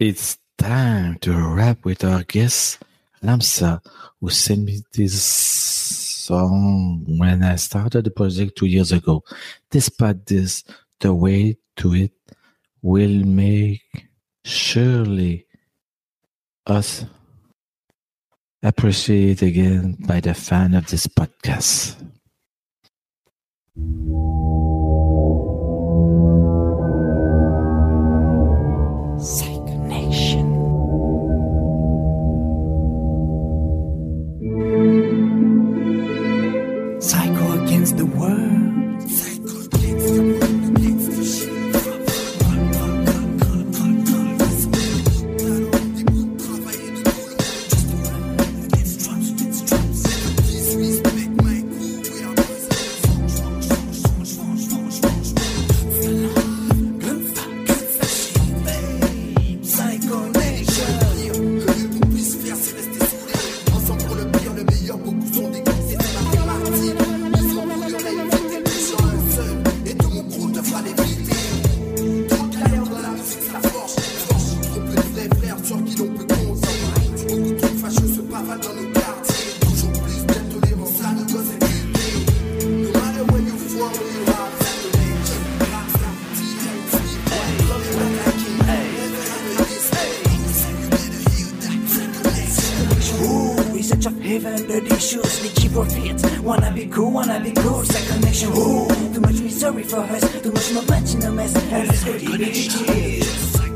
It's time to wrap with our guest, Lamsa, who sent me this song when I started the project two years ago. Despite this, the way to it will make surely us appreciate again by the fan of this podcast. Wanna be cool, wanna be cool, second connection. Ooh, too much misery for us, too much movement in the mess, and let's go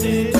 The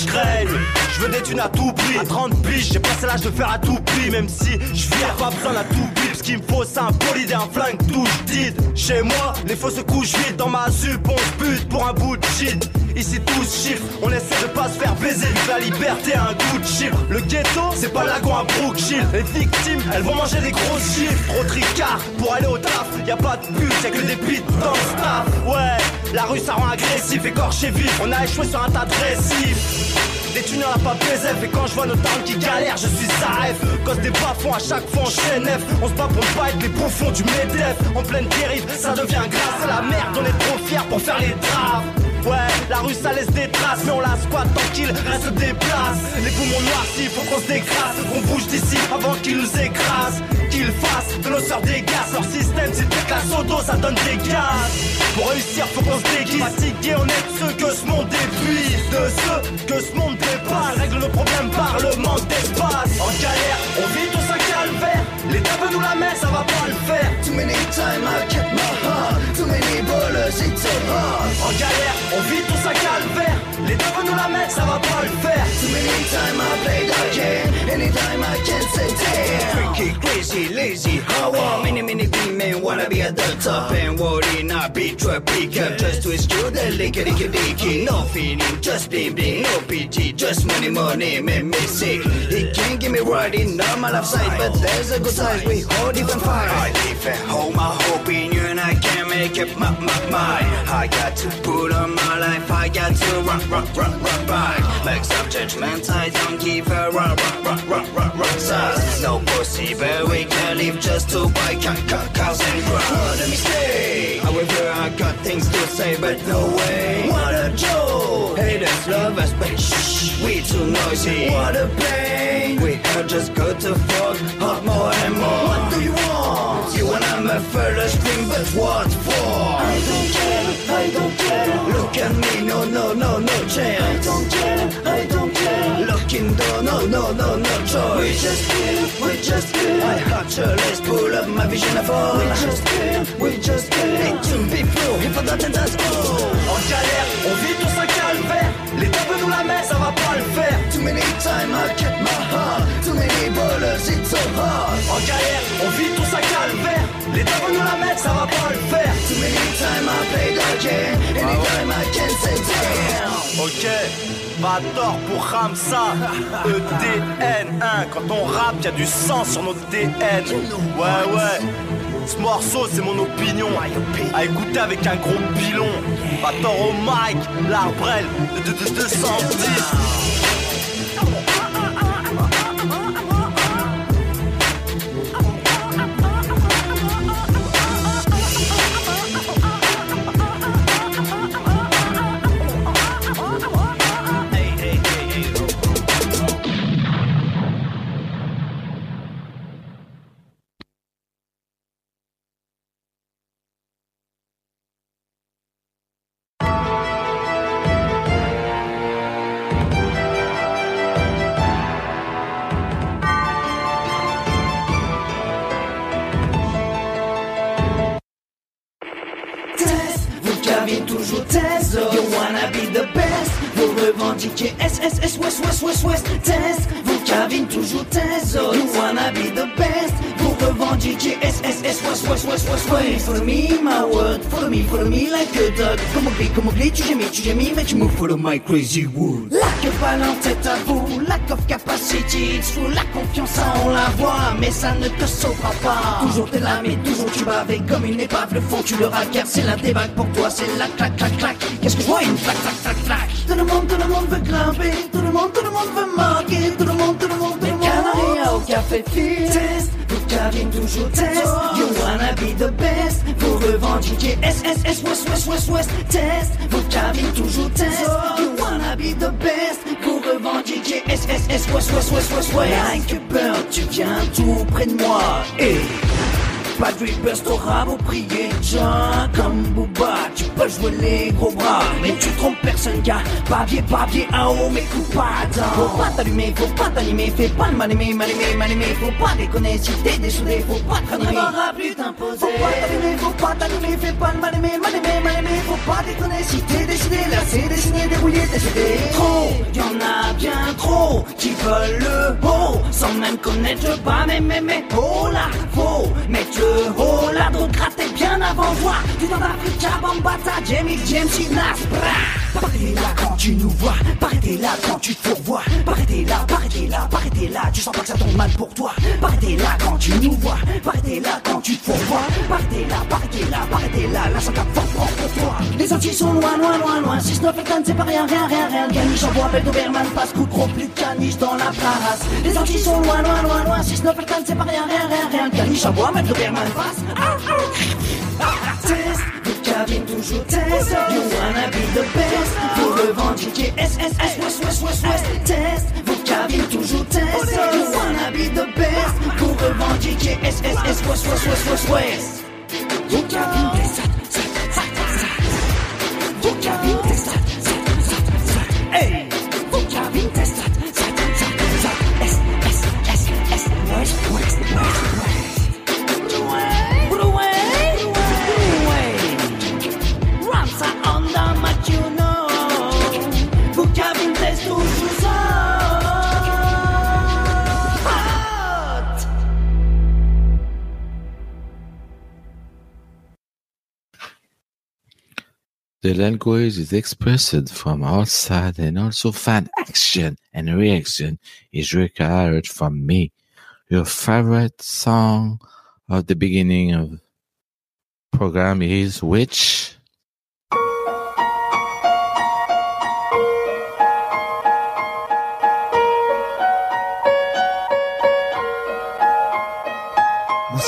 bourges craignent. Je veux des à tout prix. À 30 piges, j'ai passé l'âge de faire à tout prix. Même si je viens pas besoin d'un tout prix. Ce qu'il me faut, c'est un bolide et un flingue did. Chez moi, les faux se couchent vite. Dans ma zup, on se bute pour un bout de shit. Ici tous chiffres, on essaie de pas se faire baiser. La liberté a un goût de chiffre. Le ghetto, c'est pas lagon à Brookshire. Les victimes, elles vont manger des gros chiffres. Trop tricard pour aller au taf. Y a pas de but, y'a que des bites dans le staff. Ouais, la rue ça rend agressif, écorché vif. On a échoué sur un tas de récifs. Des thunes à pas PSF et quand je vois nos darons qui galèrent, je suis SAF. Cause des bas-fonds à chaque fois en F. On se bat pour ne pas être les bouffons du MEDEF. En pleine dérive, ça devient grave, c'est la merde, on est trop fiers pour faire les traves. Ouais, la rue ça laisse des traces, mais on la squatte tant qu'il reste des places. Les poumons noircis, faut qu'on se décrasse, qu'on bouge d'ici avant qu'ils nous écrasent. De nos sœurs des gaz, leur système c'est toute la dos, ça donne des gaz. Pour réussir, faut qu'on se déguise. Fatigué, on est ceux que ce monde épuise. De ceux que ce monde dépasse. Règle nos problèmes par le manque d'espace. En galère, on vit tous un L'État veut nous la mettre, ça va pas le faire. Too many times I kept my heart. Too many bullets, it's so hard. En galère, on vit tous un calvaire. L'État veut nous la mettre, ça va pas le faire. Too many times I played the game. Anytime I can say damn. Freaky, crazy, lazy, how are? Many, many men wanna be at the top and worry not be trap pick up just to excuse the licky, licky, licky. No feeling, just bling, bling, no pity, just money, money, make me sick. It can't get me right in normal life side, but there's a good side, we hold different fight. I live and hold my hope in you and I can't make up my, my mind. I got to put on my life, I got to run, run, run, run back. Make some judgment, I don't give a run, run, run, run, run, run, size. No possible, we can live just to buy ca- ca- cars and drugs. What a mistake. However, I got things to say, but no way. What a joke. Haters love us, but shh, we too noisy. What a pain. We are just good to fuck, hot more and more. What do you want? You and I'm a further scream, but what for? I don't care, I don't care. Look at me, no, no, no, no chance. I don't care, I don't care. Looking door, no, no, no, no choice. We just kill, we just kill. I hot your let's pull up my vision of all. We just kill, we just kill. Need to be flow, if I got us all. En galère, on vit tous un calvaire. L'État veut nous la mettre, Ok, pas tort pour Ramsa. EDN1, quand on rappe, y a du sang sur notre DN. Ouais, ouais. Ce morceau, c'est mon opinion. À écouter avec un gros pilon. Pas tort au mic, de, de 210. Revendiquez SSS West West West West. Test, vous cavez toujours test. You wanna be the best. Vous revendiquez SSS West West West West West. Follow me, my word. Follow me, follow me like a dog. Comme oublie, comme oublie, tu gémis, tu gémis, mais tu me follow my crazy wood. Lack of en tête full, la confiance, ça on la voit, mais ça ne te sauvera pas. Toujours t'es là, mais toujours tu bavais comme une épave. Le fond, tu le racares, c'est la débague pour toi, c'est la clac, clac, clac. Qu'est-ce que je vois? Une clac, clac, clac, clac. Tout le monde, tout le monde veut grimper, tout le monde, tout le monde veut marquer, tout le monde, tout le monde, tout le monde. Test, vous cavine toujours test. You wanna be the best. Vous revendiquez SSS West West West West. Test, vous cavine toujours test. You wanna be the best. Vous revendiquez SSS West West West West West. Rien que peur, tu viens tout près de moi. Et pas de burst au rap au prier. John comme Booba Tu peux jouer les gros bras. Mais tu trompes personne car Papier, papier, un haut mais coup pas Faut pas t'allumer, faut pas t'animer. Fais pas le m'animer, m'animer, m'animer Faut pas déconner si t'es dessoudé Faut pas te ranimer plus t'imposer. Faut pas t'allumer, faut pas t'animer Fais pas le m'animer, m'animer, m'animer Faut pas déconner si t'es décidé. Là c'est dessiné, dérouillé, décidé Trop, y'en a bien trop Qui veulent le haut Sans même connaître Mais, mais, mais, oh là, faut mettre le haut là D'autres gratter avant moi Du dans Africa, Bambata, Jamie, James, Nas, bra Pareil là quand tu nous vois. Pareil là quand tu te pourvois Pareil là, pareil là, pareil là. Tu sens pas que ça tombe mal pour toi. Pareil là quand tu nous vois. Pareil là quand tu te pourvois Pareil là, pareil là, pareil là. Là ça cap fort fort pour toi. Les Antilles sont loin, loin, loin, loin. 6, 9 et 4, c'est pas rien, rien, rien, rien. Caniche, envoie appel d'Oberman Passe coup trop plus de caniche dans la parasse Les Antilles sont loin, loin, loin, loin 6, 9 et 4, c'est pas rien, rien, rien, rien. Caniche, envoie appel d'Oberman Passe. Ah, ah. Test, vous cavine toujours test You wanna be the best Vous revendiquez SSS West West West West Test, vous cavine toujours test You wanna be the best Vous revendiquez SSS West West West West West The language is expressed from outside and also fan action and reaction is required from me. Your favorite song of the beginning of program is which?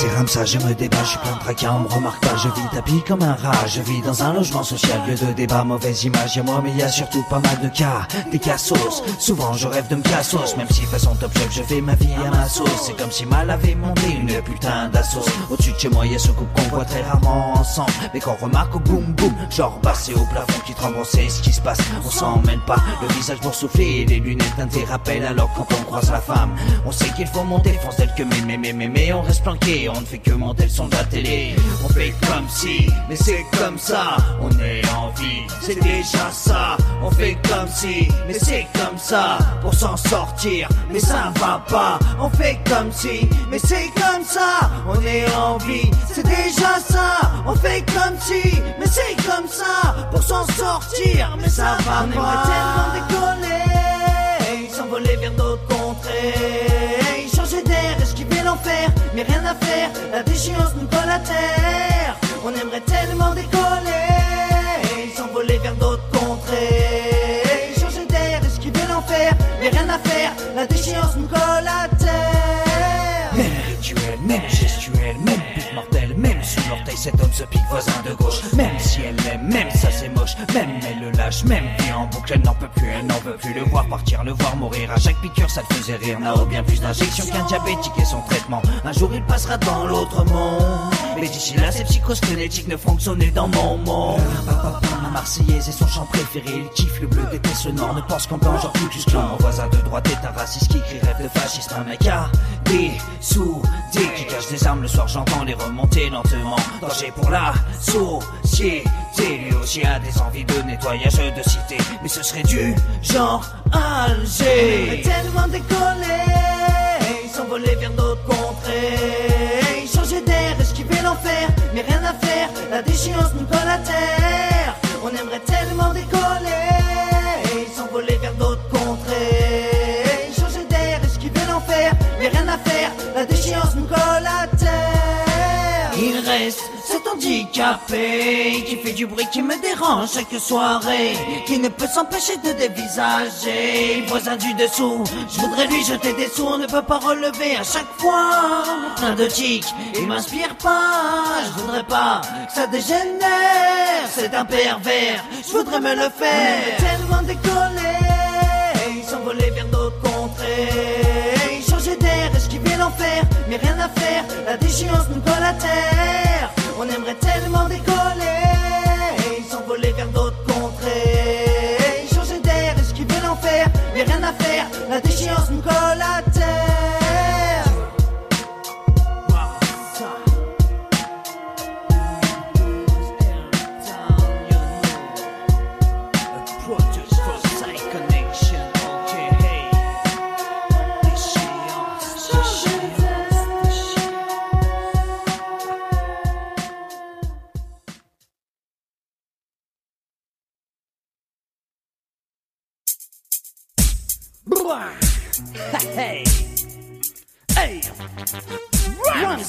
Ramsa, je me débat, je suis plein de tracas, on me remarque pas, je vis tapis comme un rat, je vis dans un logement social, lieu de débat, mauvaise image, y'a moi mais y a surtout pas mal de cas, des cassos, souvent je rêve de me cassos, même si façon top chef, je fais ma vie à ma sauce, c'est comme si mal avait monté une putain d'assos, au-dessus de chez moi y'a ce couple qu'on voit très rarement ensemble, mais qu'on remarque au boum boum, genre passé au plafond qui tremble, on sait ce qui se passe, on s'en pas, le visage boursouflé les lunettes d'un tes rappels, alors quand on croise la femme, on sait qu'il faut monter, fonce tel que mais mais mais mais mais on reste planqué, on ne fait que monter le son de la télé. On fait comme si, mais c'est comme ça. On est en vie, c'est déjà ça. On fait comme si, mais c'est comme ça. Pour s'en sortir, mais ça va pas. On fait comme si, mais c'est comme ça. On est en vie, c'est déjà ça. On fait comme si, mais c'est comme ça. Pour s'en sortir, mais ça va pas. On aimerait tellement décoller, s'envoler vers d'autres contrées, mais rien à faire, la déchéance nous colle à terre. On aimerait tellement décoller, s'envoler vers d'autres contrées, changer d'air, esquiver l'enfer, mais rien à faire, la déchéance nous colle à terre. L'orteil, cet homme se pique voisin de gauche. Même si elle l'aime, même ça c'est moche, même elle le lâche, même vie en boucle, elle n'en peut plus, elle n'en veut plus le voir partir, le voir mourir. À chaque piqûre, ça le faisait rire. Nao bien plus d'injections qu'un diabétique et son traitement. Un jour, il passera dans l'autre monde. Mais d'ici là, ces psychoses phonétiques ne sonner dans mon monde. Ma Marseillaise et son chant préféré, il kiffe le bleu, nord, ne pense qu'en blanc, genre plus clan. Mon voisin de droite est un raciste qui crie rêve de fascisme, un mec à des sous, des qui cache des armes le soir, j'entends les remonter lentement. Danger pour la société, lui aussi a des envies de nettoyage de cité, mais ce serait du genre Alger. tellement décoller, s'envoler vers d'autres contrées, changer d'air, esquiver l'enfer, mais rien à faire, la déchéance nous colle à terre. On aimerait tellement décoller, handicapé qui fait du bruit qui me dérange chaque soirée, qui ne peut s'empêcher de dévisager. Voisin du dessous, je voudrais lui jeter des sous, on ne peut pas relever à chaque fois. Plein de tics, il m'inspire pas, je voudrais pas que ça dégénère. C'est un pervers, je voudrais me le faire. Tellement décoller, s'envoler vers d'autres contrées, changer d'air, esquiver l'enfer, mais rien à faire, la déchéance nous colle à terre. On aimerait tellement décoller,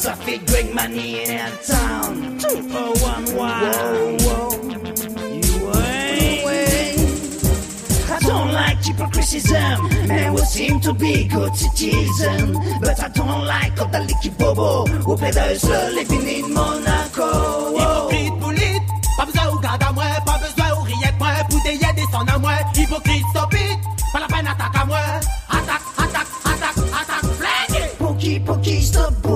traffic bring money in our town. Two oh one one. You ain't. I don't like hypocriticism. Men will seem to be good citizen, but I don't like all the licky bobo who play the seul living in Monaco. Hypocrite boulite, pas besoin au garde à moi, pas besoin aux rillettes moi, pour des yeux descendre à moi. Hypocrite stop it, pas la peine attaque à moi. Attaque, attaque, attaque, attaque, flingue. Pokey, pokey, stop.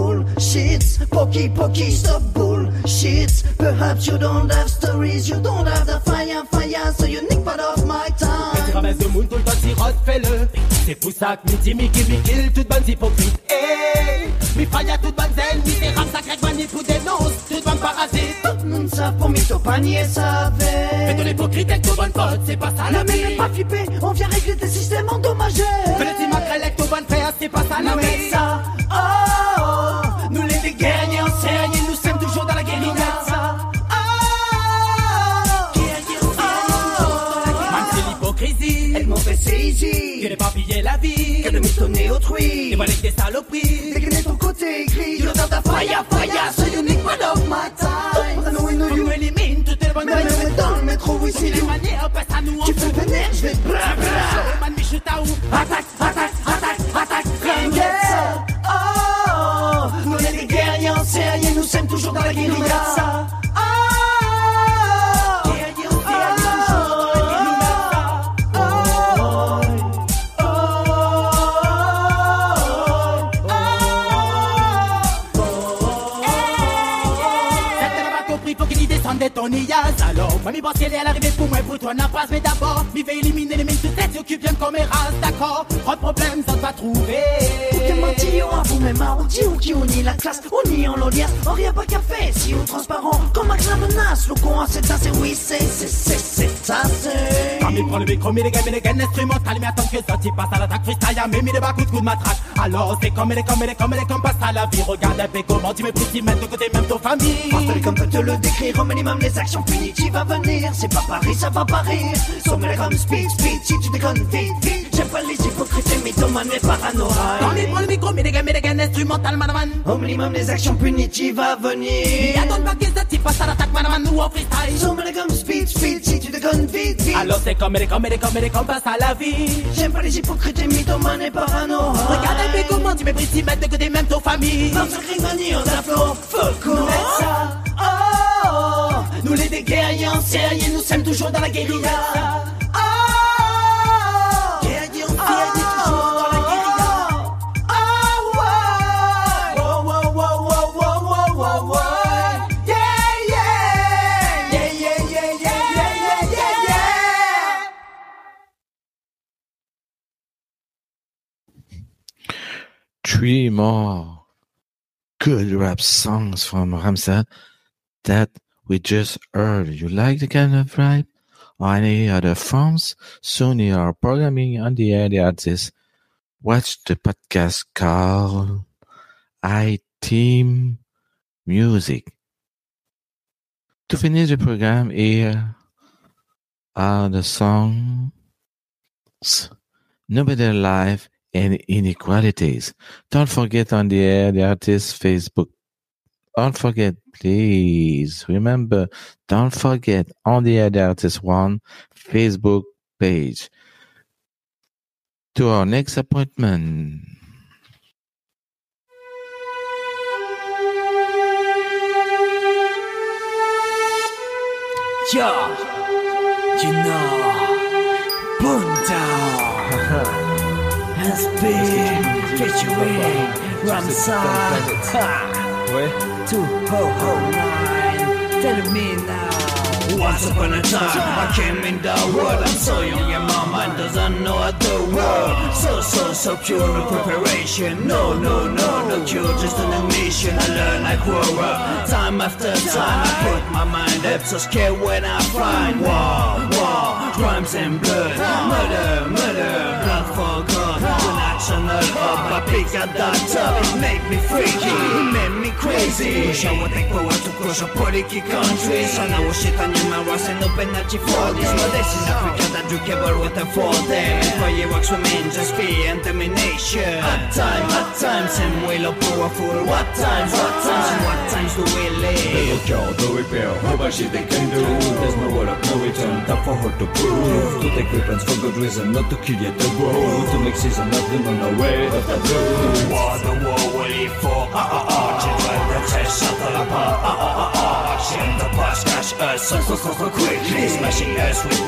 Pokey, pokey, stop bullshit. Perhaps you don't have stories, you don't have the fire, fire, so you nick part of my time. Ramasse le monde, tout le temps, sirote, fais-le. C'est pour ça que midi, miki, mikil, toutes bonnes hypocrites. Hey, mi faya, toutes bonnes ennemies, des rames sacrées, mani, pour dénonce, toutes bonnes parasites. Tout le monde savent pour mitopanier, savait. Mais ton hypocrite avec ton bonne pote, c'est pas ça la vie. Ne pas flipper, on vient régler tes systèmes endommagés. Fais le timacre, avec ton bonne frère, c'est pas ça la vie. Non mais ça, oh. soupçonner autrui. Dévoiler tes saloperies, décliner ton côté gris. You the fire, fire, unique one of my time. You. On tes bonnes manières. dans le métro, oui, les manières, passe à nous. Tu fais venir, je vais te. Je man, je t'avoue. Attaque, Qu'elle est à l'arrivée pour moi, pour toi, n'a pas, mais d'abord, vais éliminer les mines sous tête, s'occupe bien comme mes races, d'accord? Pas de problème, ça va trouver. On a vous même on dit ou qui on nie la classe, on nie en l'audience, on rien pas qu'à faire, si on transparent, comme Max la menace, le con c'est assez, oui c'est, c'est, c'est, c'est assez. Quand il prend le micro, mais les gars, mais les gars, instrumental, mais attends que ça, tu passes à l'attaque freestyle, mais mis des bas de coup de matraque. Alors, c'est comme elle est, comme elle est, comme elle est, comme passe à la vie. Regarde un peu comment tu méprises, tu mets de côté même ton famille. Pense comme peut te le décrire, au minimum les actions punitives à venir, c'est pas Paris, ça va pas rire. Sommez comme speed, speed, si tu déconnes vite, vite, j'aime pas les hypocrites, et mythomanes et Quand il paranoïaques. prend le micro, mais les gars, mais les gars, instrumental, manaman. Au minimum les actions punitives à venir. Y'a d'autres baguettes, ça, tu passes à l'attaque, manaman, ou en freestyle. Sommez comme speed, speed, si tu déconnes vite, vite. Alors, c'est comme est, comme est, comme est, comme passe à la vie. J'aime pas les hypocrites, et mythomanes et paranoïaques. Regarde un peu comment tu méprises, tu mets de côté même ton famille. Dans ce crime on a flow, fuck ça. Nous les des guerriers en nous sommes toujours dans la guérilla. Three more good rap songs from Ramsa that we just heard. You like the kind of or any other forms? Soon you are programming on the air the artist. Watch the podcast called I Team Music. To finish the program, here are the songs Nobody Alive and Inequalities. Don't forget on the air the artist Facebook. Don't forget, please. Remember, don't forget on the air artist one Facebook page. To our next appointment. Yo, you know, Boomtown has been featuring Ramsar. Two ho ho nine. Tell me now. Once upon a time, I came in the world. I'm so young, and my mind doesn't know the world. So, so, so pure, no preparation. No, no, no, no cure, just an ignition. I learn, grow up. Time after time, I put my mind up. So scared when I find war, war, crimes and blood. Murder, up, top. It made me freaky, it made me crazy. Wish I would take power to crush a political country. So now shit on your man was an open energy for this. But this is Africa that you cable with them for them. For you works with men, just fear and domination. At time, at times, and we look powerful. What times, what times, and what times do we live? They look out, no repair, whole bunch shit they can do There's no word of no return, time for her to prove To take weapons for good reason, not to kill yet to grow To make season them on the way of the blue Ah ah ah. Ah ah ah ah. Quickly. Smashing us with.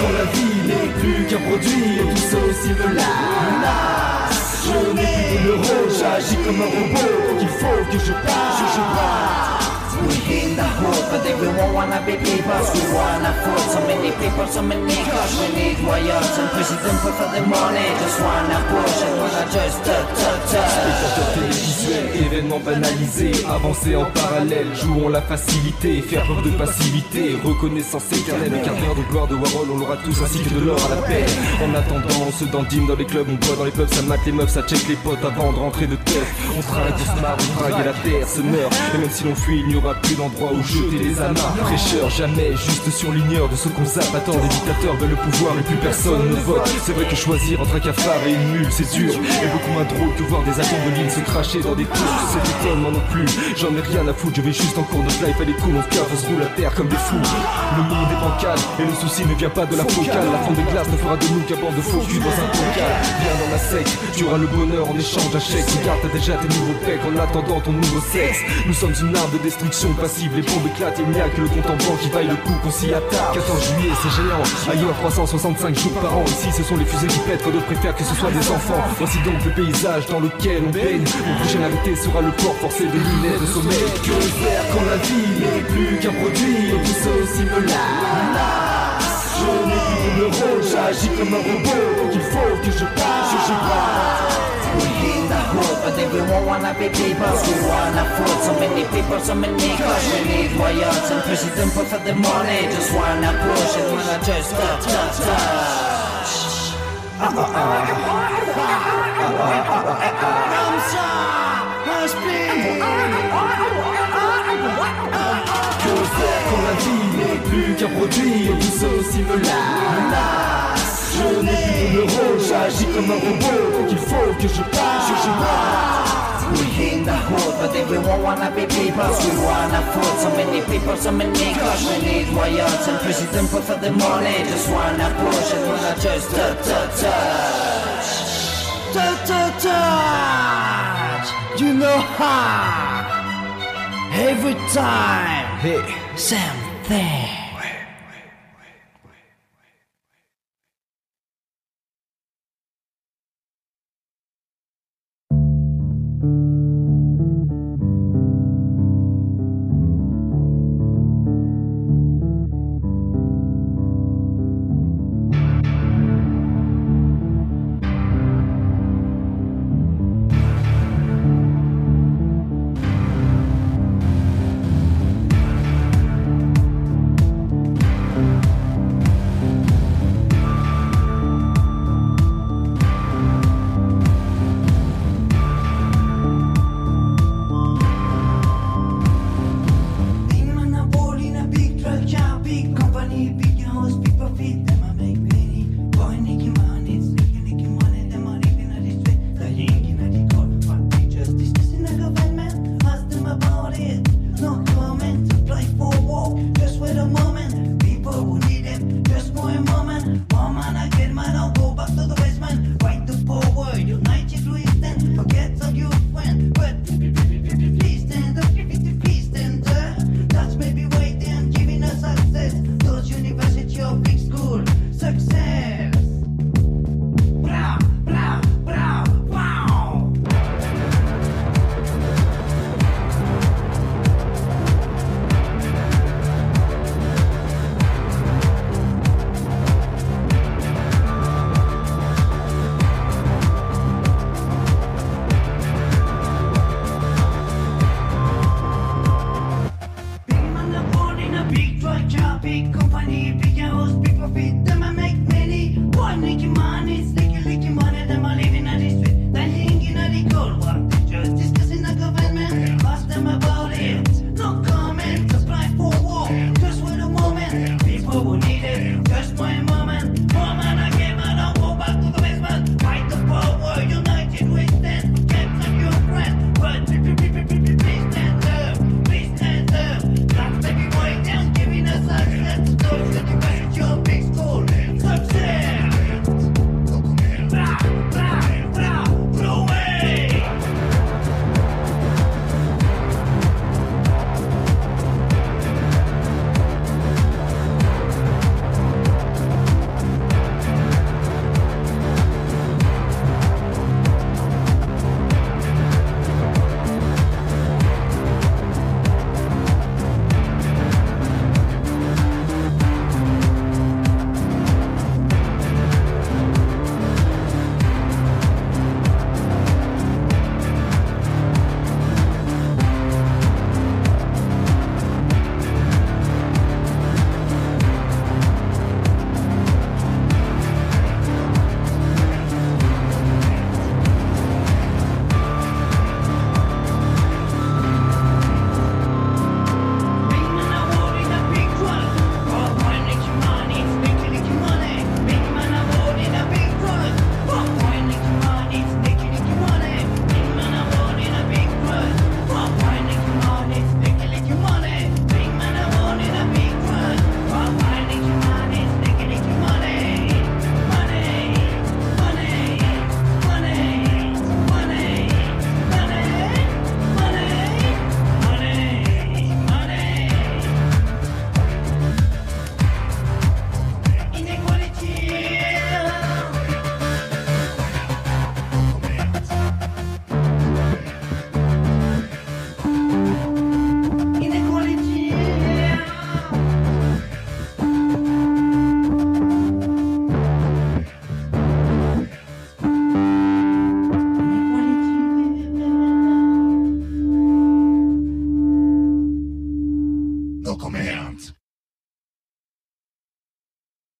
Quand la vie n'est plus qu'un produit, et tout ça aussi me lasse Je n'ai plus de neurone, j'agis comme un robot Qu'il faut que je parte, je. We in the hood, but everyone wanna be people. We wanna food, so many people, so many cars. We need royals and president for the money. Just wanna push and wanna just touch, touch, touch. Spectateur télévisuel, événement banalisé, avancer en parallèle, jouons la facilité, faire preuve de passivité, reconnaissance éternelle, le d'heure de gloire de Warhol, on l'aura tous ainsi que de l'or à la paix. En attendant, on se dandine dans les clubs, on boit dans les pubs, ça mate les meufs, ça check les potes avant de rentrer de teuf. On trinque, on se marre, on drague et la terre se meurt. Et même si l'on fuit, il n'y aura plus d'endroit où jeter les amarres. Prêcheur, jamais, juste surligneur de ce qu'on zappe. Attends, les dictateurs veulent le pouvoir, mais plus personne ne vote. C'est vrai que choisir entre un cafard et une mule, c'est dur. Et beaucoup moins drôle que voir des agents de ligne se cracher dans des tours. C'est étonnement non plus, j'en ai rien à foutre. Je vais juste en cours de life, elle est cool, on se cave, on se roule à terre comme des fous. Le monde est bancal, et le souci ne vient pas de la focale. La fonte des glaces ne fera de nous qu'un bande de faux dans un bocal. Viens dans ma secte, tu auras le bonheur en échange d'un chèque. Regarde, t'as déjà tes nouveaux pecs en attendant ton nouveau sexe. Nous sommes une arme de destruction passive, les bombes éclatent, il n'y a que le compte en banque qui vaille le coup qu'on s'y attarde. 14 juillet, c'est géant, ailleurs 365 jours par an. Ici, ce sont les fusées qui pètent, d'autres préfèrent que ce soit des enfants. Voici donc le paysage dans lequel on baigne. Mon prochain invité sera le port forcé de lunettes de sommeil. Que faire quand la vie n'est plus qu'un produit et tout ça aussi me lasse. Je n'ai de rôle, j'agis comme un robot, donc il faut que je parte, je. Hood, but everyone wanna be people. We wanna food, so many people, so many cars. We need royals and president for the money. Just wanna push and wanna just touch, touch, touch. Que Je n'ai plus de neurones, j'agis comme un robot Donc il faut que je parte, je, parte We in the hood, but everyone wanna be people. We wanna food, so many people, so many cars. We need royals and president for the money. Just wanna push and wanna just touch, touch, touch. Touch, touch, touch. You know how. Every time. Hey. Something.